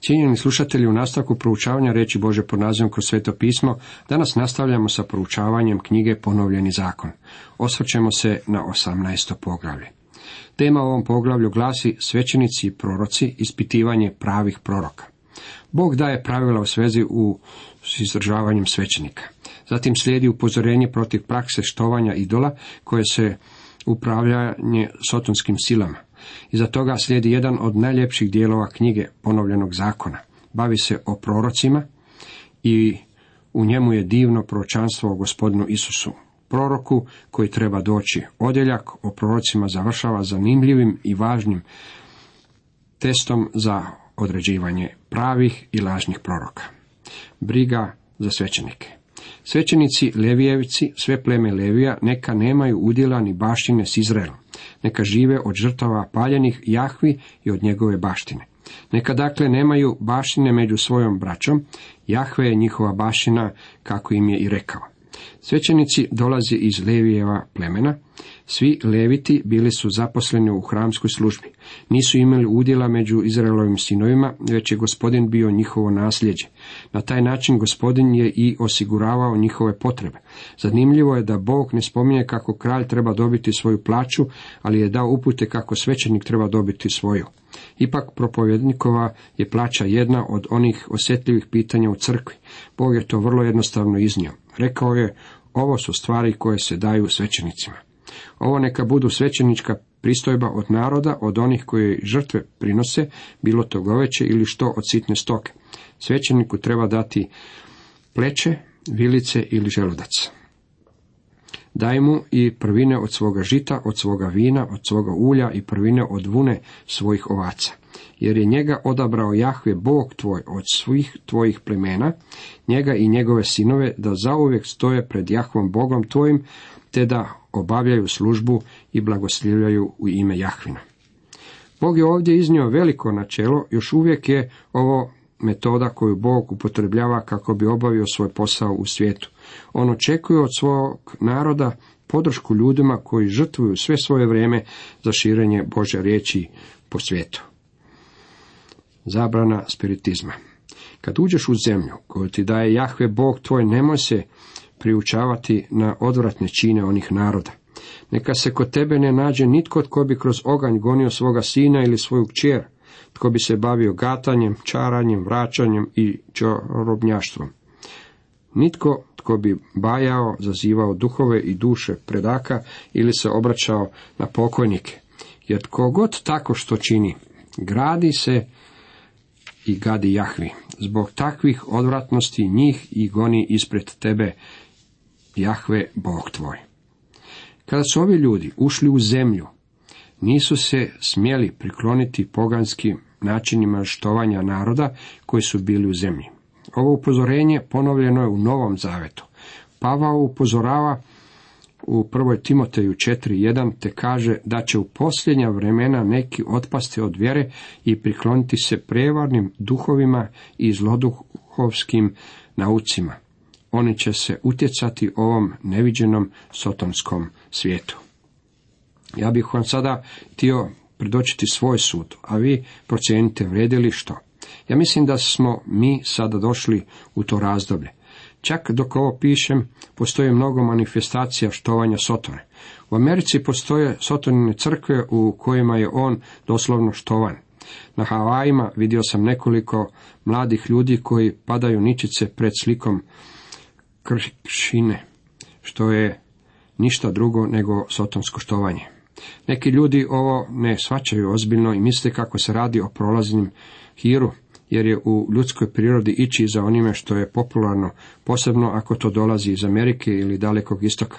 Cijenjeni slušatelji, u nastavku proučavanja reći Bože pod nazivom kroz sveto pismo, danas nastavljamo sa proučavanjem knjige Ponovljeni zakon. Osvrćemo se na 18. poglavlje. Tema u ovom poglavlju glasi svećenici i proroci, ispitivanje pravih proroka. Bog daje pravila u svezi u s izdržavanjem svećenika. Zatim slijedi upozorenje protiv prakse štovanja idola koje se upravljanje sotonskim silama. Iza toga slijedi jedan od najljepših dijelova knjige ponovljenog zakona. Bavi se o prorocima i u njemu je divno proročanstvo o gospodinu Isusu. Proroku koji treba doći. Odjeljak o prorocima završava zanimljivim i važnim testom za određivanje pravih i lažnih proroka. Briga za svećenike. Svećenici Levijevici, sve pleme Levija, neka nemaju udjela ni baštine s Izraelom. Neka žive od žrtava paljenih Jahvi i od njegove baštine. Neka dakle nemaju baštine među svojom braćom, Jahve je njihova baština, kako im je i rekao. Svećenici dolaze iz Levijeva plemena, svi leviti bili su zaposleni u hramskoj službi. Nisu imali udjela među Izraelovim sinovima, već je gospodin bio njihovo nasljeđe. Na taj način gospodin je i osiguravao njihove potrebe. Zanimljivo je da Bog ne spominje kako kralj treba dobiti svoju plaću, ali je dao upute kako svećenik treba dobiti svoju. Ipak propovjednikova je plaća jedna od onih osjetljivih pitanja u crkvi. Bog je to vrlo jednostavno iznio. Rekao je, ovo su stvari koje se daju svećenicima. Ovo neka budu svećenička pristojba od naroda, od onih koji žrtve prinose, bilo to goveće ili što od sitne stoke. Svećeniku treba dati pleće, vilice ili želudac. Daj mu i prvine od svoga žita, od svoga vina, od svoga ulja i prvine od vune svojih ovaca. Jer je njega odabrao Jahve Bog tvoj od svih tvojih plemena, njega i njegove sinove, da zauvijek stoje pred Jahvom Bogom tvojim, te da obavljaju službu i blagoslivljaju u ime Jahvina. Bog je ovdje iznio veliko načelo, još uvijek je ovo metoda koju Bog upotrebljava kako bi obavio svoj posao u svijetu. On očekuje od svog naroda podršku ljudima koji žrtvuju sve svoje vrijeme za širenje Bože riječi po svijetu. Zabrana spiritizma. Kad uđeš u zemlju koju ti daje Jahve Bog tvoj, nemoj se priučavati na odvratne čine onih naroda. Neka se kod tebe ne nađe nitko tko bi kroz oganj gonio svoga sina ili svoju kćer, tko bi se bavio gatanjem, čaranjem, vraćanjem i čarobnjaštvom. Nitko tko bi bajao, zazivao duhove i duše predaka ili se obraćao na pokojnike. Jer tko god tako što čini, gradi se i gadi Jahvi. Zbog takvih odvratnosti njih i goni ispred tebe Jahve Bog tvoj. Kada su ovi ljudi ušli u zemlju, nisu se smjeli prikloniti poganskim načinima štovanja naroda koji su bili u zemlji. Ovo upozorenje ponovljeno je u Novom Zavetu. Pavao upozorava u 1. Timoteju 4.1 te kaže da će u posljednja vremena neki otpasti od vjere i prikloniti se prevarnim duhovima i zloduhovskim naucima. Oni će se utjecati ovom neviđenom sotonskom svijetu. Ja bih vam sada htio predočiti svoj sud, a vi procijenite vrijedi što. Ja mislim da smo mi sada došli u to razdoblje. Čak dok ovo pišem, postoji mnogo manifestacija štovanja Sotone. U Americi postoje Sotonine crkve u kojima je on doslovno štovan. Na Havajima vidio sam nekoliko mladih ljudi koji padaju ničice pred slikom kršine, što je ništa drugo nego sotonsko štovanje. Neki ljudi ovo ne svačaju ozbiljno i misle kako se radi o prolaznim hiru, jer je u ljudskoj prirodi ići za onime što je popularno, posebno ako to dolazi iz Amerike ili dalekog istoka.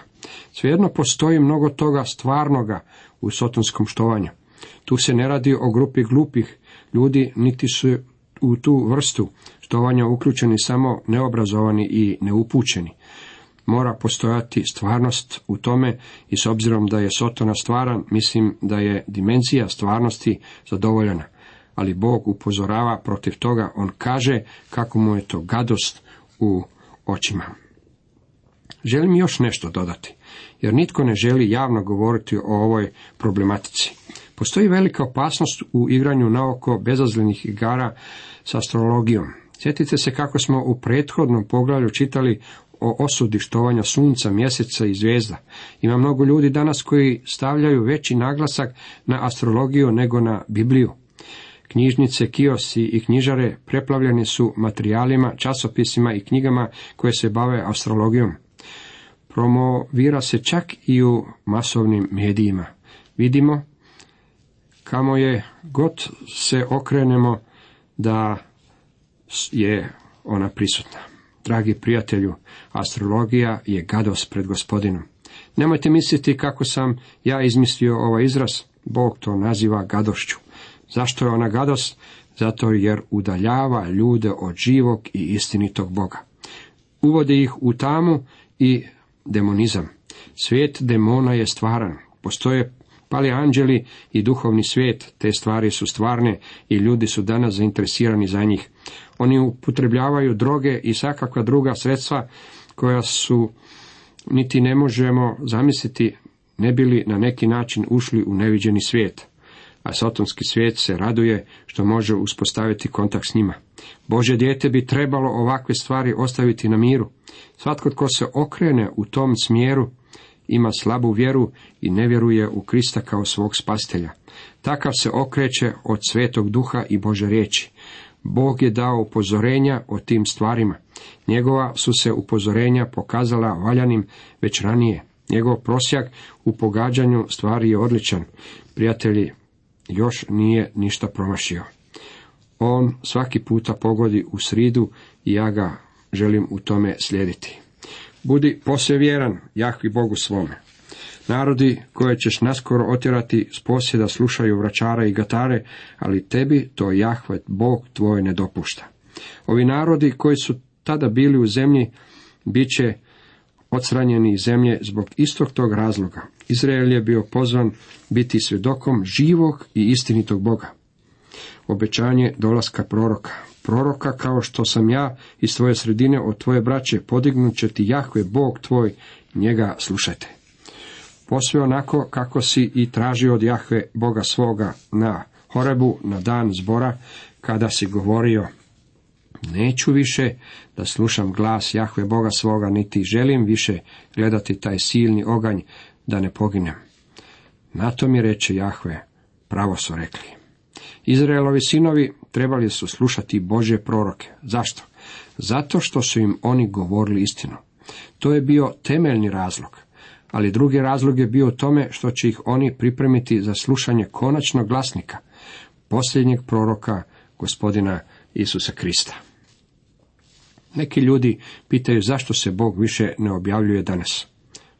Svejedno postoji mnogo toga stvarnoga u sotonskom štovanju. Tu se ne radi o grupi glupih ljudi, niti su u tu vrstu štovanja uključeni samo neobrazovani i neupućeni. Mora postojati stvarnost u tome i s obzirom da je Sotona stvaran, mislim da je dimenzija stvarnosti zadovoljena ali Bog upozorava protiv toga, on kaže kako mu je to gadost u očima. Želim još nešto dodati, jer nitko ne želi javno govoriti o ovoj problematici. Postoji velika opasnost u igranju naoko bezazlenih igara s astrologijom. Sjetite se kako smo u prethodnom poglavlju čitali o osudi štovanja sunca, mjeseca i zvijezda. Ima mnogo ljudi danas koji stavljaju veći naglasak na astrologiju nego na Bibliju. Knjižnice, kiosi i knjižare preplavljeni su materijalima, časopisima i knjigama koje se bave astrologijom. Promovira se čak i u masovnim medijima. Vidimo kamo je god se okrenemo da je ona prisutna. Dragi prijatelju, astrologija je gadost pred gospodinom. Nemojte misliti kako sam ja izmislio ovaj izraz, Bog to naziva gadošću. Zašto je ona gadost? Zato jer udaljava ljude od živog i istinitog Boga. Uvode ih u tamu i demonizam. Svijet demona je stvaran. Postoje pali anđeli i duhovni svijet, te stvari su stvarne i ljudi su danas zainteresirani za njih. Oni upotrebljavaju droge i svakakva druga sredstva koja su niti ne možemo zamisliti ne bili na neki način ušli u neviđeni svijet. A sotonski svijet se raduje što može uspostaviti kontakt s njima. Bože dijete bi trebalo ovakve stvari ostaviti na miru. Svatko tko se okrene u tom smjeru ima slabu vjeru i ne vjeruje u Krista kao svog spastelja. Takav se okreće od svetog duha i Bože riječi. Bog je dao upozorenja o tim stvarima. Njegova su se upozorenja pokazala valjanim već ranije. Njegov prosjak u pogađanju stvari je odličan. Prijatelji, još nije ništa promašio. On svaki puta pogodi u sridu i ja ga želim u tome slijediti. Budi posve vjeran Jahvi Bogu svome. Narodi koje ćeš naskoro otjerati s posjeda slušaju vračara i gatare, ali tebi to Jahve Bog tvoj ne dopušta. Ovi narodi koji su tada bili u zemlji, bit će odstranjeni iz zemlje zbog istog tog razloga. Izrael je bio pozvan biti svjedokom živog i istinitog Boga. Obećanje dolaska proroka. Proroka kao što sam ja iz tvoje sredine od tvoje braće podignut će ti Jahve Bog tvoj, njega slušajte. Posve onako kako si i tražio od Jahve Boga svoga na Horebu na dan zbora, kada si govorio, neću više da slušam glas Jahve Boga svoga, niti želim više gledati taj silni oganj, da ne poginem. Na to mi reče Jahve, pravo su rekli. Izraelovi sinovi trebali su slušati Bože proroke. Zašto? Zato što su im oni govorili istinu. To je bio temeljni razlog. Ali drugi razlog je bio u tome što će ih oni pripremiti za slušanje konačnog glasnika, posljednjeg proroka gospodina Isusa Krista. Neki ljudi pitaju zašto se Bog više ne objavljuje danas.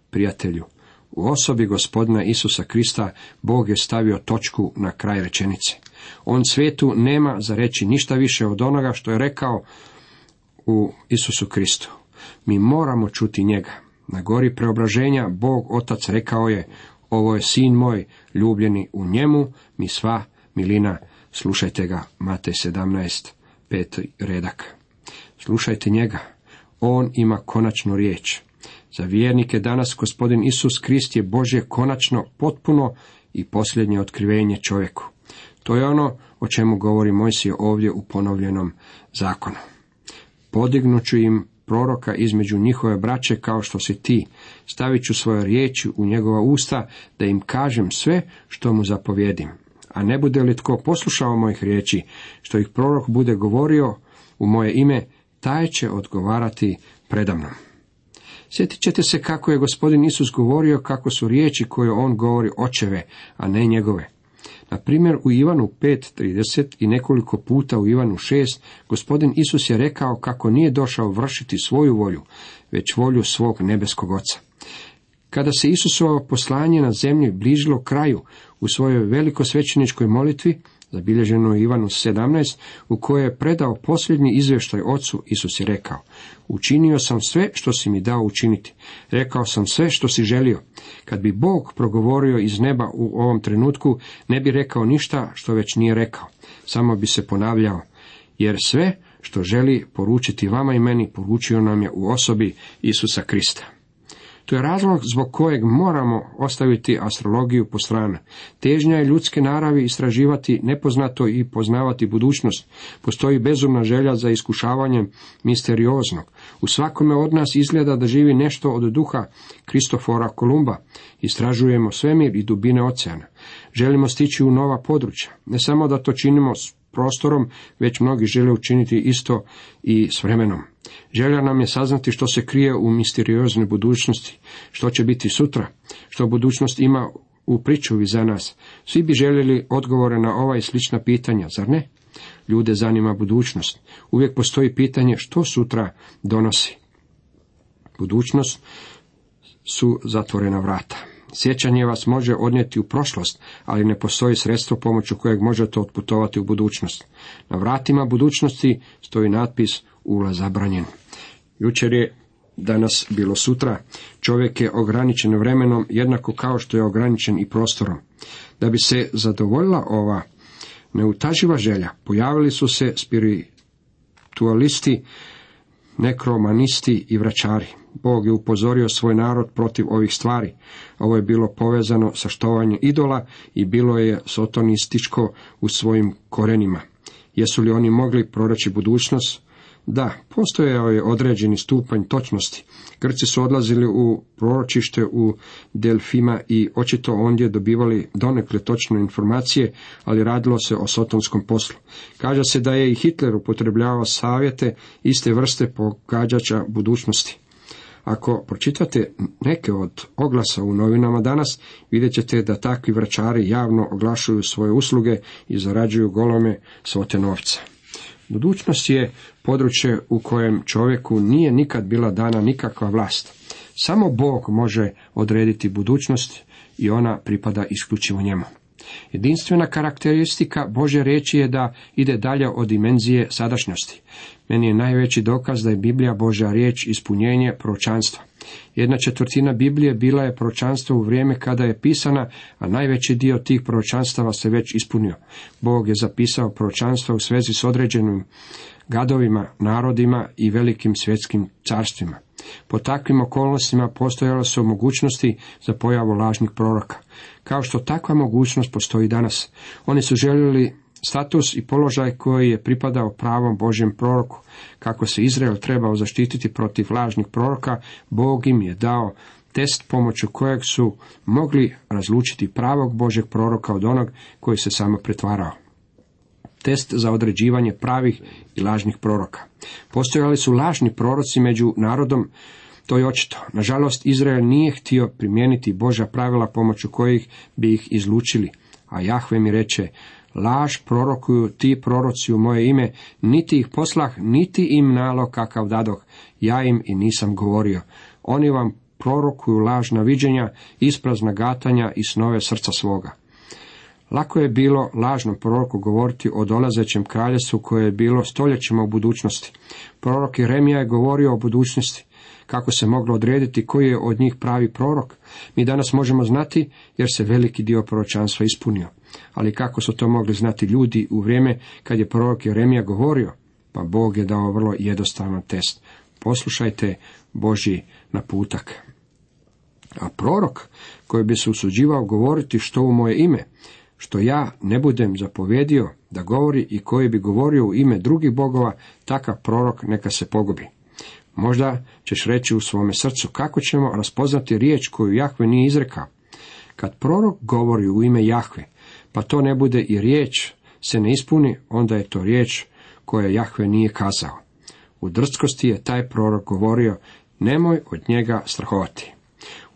Prijatelju, u osobi gospodina Isusa Krista Bog je stavio točku na kraj rečenice. On svijetu nema za reći ništa više od onoga što je rekao u Isusu Kristu. Mi moramo čuti njega. Na gori preobraženja Bog Otac rekao je, ovo je sin moj, ljubljeni u njemu, mi sva milina, slušajte ga, Matej 17, peti redak. Slušajte njega, on ima konačnu riječ. Za vjernike danas gospodin Isus Krist je Božje konačno, potpuno i posljednje otkrivenje čovjeku. To je ono o čemu govori Mojsije ovdje u ponovljenom zakonu. Podignuću im proroka između njihove braće kao što si ti, stavit ću svoje riječi u njegova usta da im kažem sve što mu zapovjedim. A ne bude li tko poslušao mojih riječi, što ih prorok bude govorio u moje ime, taj će odgovarati predamnom. Sjetit ćete se kako je gospodin Isus govorio kako su riječi koje on govori očeve, a ne njegove. Na primjer u Ivanu 5.30 i nekoliko puta u Ivanu 6 gospodin Isus je rekao kako nije došao vršiti svoju volju, već volju svog nebeskog oca. Kada se Isusovo poslanje na zemlji bližilo kraju u svojoj velikosvećeničkoj molitvi, zabilježeno u Ivanu 17, u kojoj je predao posljednji izvještaj ocu, Isus je rekao, učinio sam sve što si mi dao učiniti, rekao sam sve što si želio. Kad bi Bog progovorio iz neba u ovom trenutku, ne bi rekao ništa što već nije rekao, samo bi se ponavljao, jer sve što želi poručiti vama i meni, poručio nam je u osobi Isusa Krista. To je razlog zbog kojeg moramo ostaviti astrologiju po strane. Težnja je ljudske naravi istraživati nepoznato i poznavati budućnost. Postoji bezumna želja za iskušavanjem misterioznog. U svakome od nas izgleda da živi nešto od duha Kristofora Kolumba. Istražujemo svemir i dubine oceana. Želimo stići u nova područja. Ne samo da to činimo prostorom, već mnogi žele učiniti isto i s vremenom. Želja nam je saznati što se krije u misterioznoj budućnosti, što će biti sutra, što budućnost ima u pričuvi za nas. Svi bi željeli odgovore na ova i slična pitanja, zar ne? Ljude zanima budućnost. Uvijek postoji pitanje što sutra donosi. Budućnost su zatvorena vrata. Sjećanje vas može odnijeti u prošlost, ali ne postoji sredstvo pomoću kojeg možete otputovati u budućnost. Na vratima budućnosti stoji natpis ulaz zabranjen. Jučer je danas bilo sutra. Čovjek je ograničen vremenom jednako kao što je ograničen i prostorom. Da bi se zadovoljila ova neutaživa želja, pojavili su se spiritualisti, nekromanisti i vraćari. Bog je upozorio svoj narod protiv ovih stvari. Ovo je bilo povezano sa štovanjem idola i bilo je sotonističko u svojim korenima. Jesu li oni mogli proraći budućnost? Da, postojao je određeni stupanj točnosti. Grci su odlazili u proročište u Delfima i očito ondje dobivali donekle točne informacije, ali radilo se o sotonskom poslu. Kaže se da je i Hitler upotrebljavao savjete iste vrste pogađača budućnosti. Ako pročitate neke od oglasa u novinama danas, vidjet ćete da takvi vraćari javno oglašuju svoje usluge i zarađuju golome svote novca. Budućnost je područje u kojem čovjeku nije nikad bila dana nikakva vlast. Samo Bog može odrediti budućnost i ona pripada isključivo njemu. Jedinstvena karakteristika Bože riječi je da ide dalje od dimenzije sadašnjosti. Meni je najveći dokaz da je Biblija Božja riječ ispunjenje proročanstva. Jedna četvrtina Biblije bila je proročanstvo u vrijeme kada je pisana, a najveći dio tih proročanstava se već ispunio. Bog je zapisao proročanstva u svezi s određenim gadovima, narodima i velikim svjetskim carstvima. Po takvim okolnostima postojalo su mogućnosti za pojavu lažnih proroka. Kao što takva mogućnost postoji danas. Oni su željeli status i položaj koji je pripadao pravom Božjem proroku. Kako se Izrael trebao zaštititi protiv lažnih proroka, Bog im je dao test pomoću kojeg su mogli razlučiti pravog Božeg proroka od onog koji se samo pretvarao. Test za određivanje pravih i lažnih proroka. Postojali su lažni proroci među narodom, to je očito. Nažalost, Izrael nije htio primijeniti Božja pravila pomoću kojih bi ih izlučili, a Jahve mi reče, laž prorokuju ti proroci u moje ime, niti ih poslah, niti im nalog kakav dadoh, ja im i nisam govorio. Oni vam prorokuju lažna viđenja, isprazna gatanja i snove srca svoga. Lako je bilo lažnom proroku govoriti o dolazećem kraljestvu koje je bilo stoljećima u budućnosti. Prorok Jeremija je govorio o budućnosti. Kako se moglo odrediti koji je od njih pravi prorok? Mi danas možemo znati jer se veliki dio proročanstva ispunio. Ali kako su to mogli znati ljudi u vrijeme kad je prorok Jeremija govorio? Pa Bog je dao vrlo jednostavan test. Poslušajte Božji naputak. A prorok koji bi se usuđivao govoriti što u moje ime, što ja ne budem zapovjedio da govori i koji bi govorio u ime drugih bogova, takav prorok neka se pogubi. Možda ćeš reći u svome srcu kako ćemo raspoznati riječ koju Jahve nije izrekao. Kad prorok govori u ime Jahve, pa to ne bude i riječ se ne ispuni, onda je to riječ koja Jahve nije kazao. U drskosti je taj prorok govorio, nemoj od njega strahovati.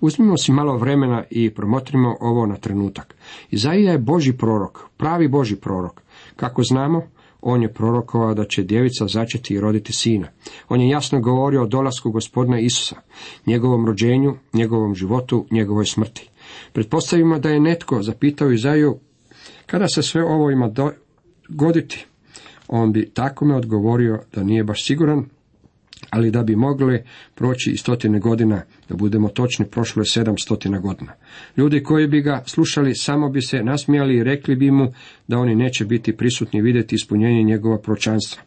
Uzmimo si malo vremena i promotrimo ovo na trenutak. Izaija je Boži prorok, pravi Boži prorok. Kako znamo, on je prorokovao da će djevica začeti i roditi sina. On je jasno govorio o dolasku gospodina Isusa, njegovom rođenju, njegovom životu, njegovoj smrti. Pretpostavimo da je netko zapitao Izaju kada se sve ovo ima dogoditi. On bi takome odgovorio da nije baš siguran, ali da bi mogle proći i stotine godina, da budemo točni, prošlo je sedam stotina godina. Ljudi koji bi ga slušali samo bi se nasmijali i rekli bi mu da oni neće biti prisutni vidjeti ispunjenje njegova pročanstva.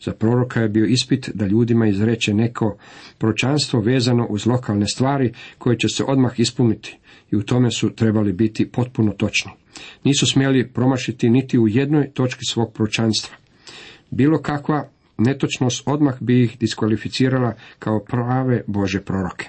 Za proroka je bio ispit da ljudima izreče neko pročanstvo vezano uz lokalne stvari koje će se odmah ispuniti i u tome su trebali biti potpuno točni. Nisu smjeli promašiti niti u jednoj točki svog pročanstva. Bilo kakva netočnost odmah bi ih diskvalificirala kao prave Bože proroke.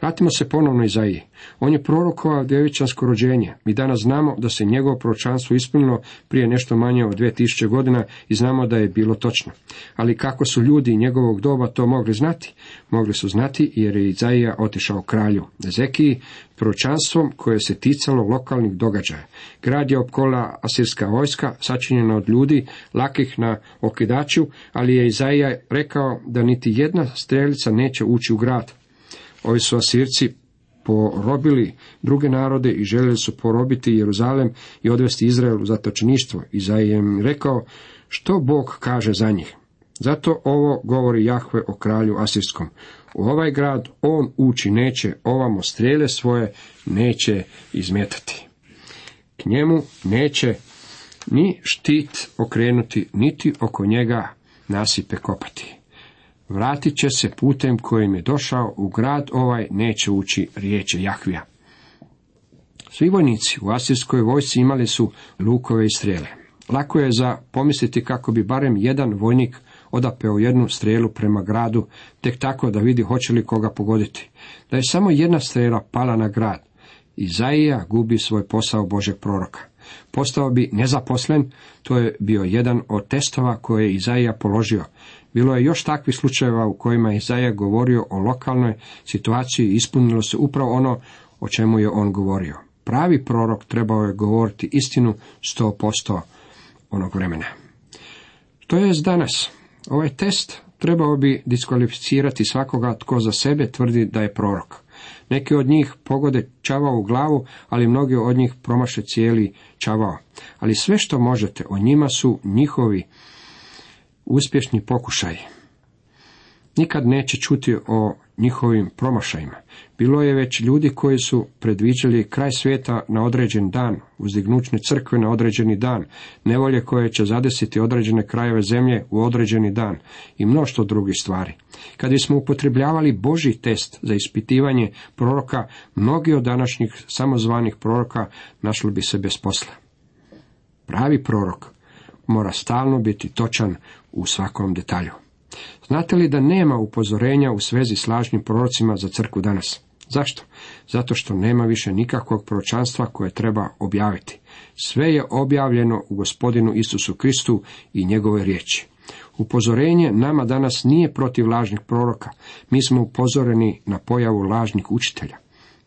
Vratimo se ponovno Izaiji. On je prorokovao djevičansko rođenje. Mi danas znamo da se njegovo proročanstvo ispunilo prije nešto manje od 2000 godina i znamo da je bilo točno. Ali kako su ljudi njegovog doba to mogli znati? Mogli su znati jer je Izaija otišao kralju Ezekiji proročanstvom koje se ticalo lokalnih događaja. Grad je opkola asirska vojska, sačinjena od ljudi, lakih na okidaču, ali je Izaija rekao da niti jedna strelica neće ući u grad. Ovi su Asirci porobili druge narode i željeli su porobiti Jeruzalem i odvesti Izrael u zatočeništvo. I za im rekao što Bog kaže za njih. Zato ovo govori Jahve o kralju Asirskom. U ovaj grad on ući neće, ovamo strele svoje neće izmetati. K njemu neće ni štit okrenuti, niti oko njega nasipe kopati. Vratit će se putem kojim je došao u grad ovaj, neće ući riječe Jahvija. Svi vojnici u asirskoj vojsci imali su lukove i strele. Lako je za pomisliti kako bi barem jedan vojnik odapeo jednu strelu prema gradu, tek tako da vidi hoće li koga pogoditi. Da je samo jedna strela pala na grad, Izaija gubi svoj posao Božeg proroka. Postao bi nezaposlen, to je bio jedan od testova koje je Izaija položio. Bilo je još takvih slučajeva u kojima je Izaija govorio o lokalnoj situaciji i ispunilo se upravo ono o čemu je on govorio. Pravi prorok trebao je govoriti istinu sto posto onog vremena. To je danas. Ovaj test trebao bi diskvalificirati svakoga tko za sebe tvrdi da je prorok. Neki od njih pogode čavao u glavu, ali mnogi od njih promaše cijeli čavao. Ali sve što možete o njima su njihovi uspješni pokušaj. Nikad neće čuti o njihovim promašajima. Bilo je već ljudi koji su predviđali kraj svijeta na određen dan, uzdignućne crkve na određeni dan, nevolje koje će zadesiti određene krajeve zemlje u određeni dan i mnoštvo drugih stvari. Kad bismo upotrebljavali Boži test za ispitivanje proroka, mnogi od današnjih samozvanih proroka našli bi se bez posla. Pravi prorok mora stalno biti točan u svakom detalju. Znate li da nema upozorenja u svezi s lažnim prorocima za crku danas? Zašto? Zato što nema više nikakvog proročanstva koje treba objaviti. Sve je objavljeno u gospodinu Isusu Kristu i njegove riječi. Upozorenje nama danas nije protiv lažnih proroka. Mi smo upozoreni na pojavu lažnih učitelja.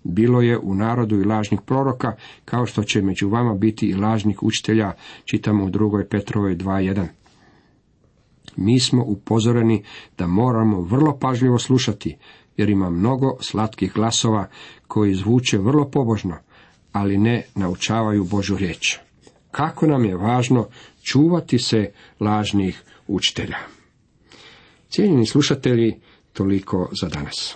Bilo je u narodu i lažnih proroka, kao što će među vama biti i lažnih učitelja, čitamo u drugoj Petrovoj 2.1. Mi smo upozoreni da moramo vrlo pažljivo slušati, jer ima mnogo slatkih glasova koji zvuče vrlo pobožno, ali ne naučavaju Božu riječ. Kako nam je važno čuvati se lažnih učitelja. Cijenjeni slušatelji, toliko za danas.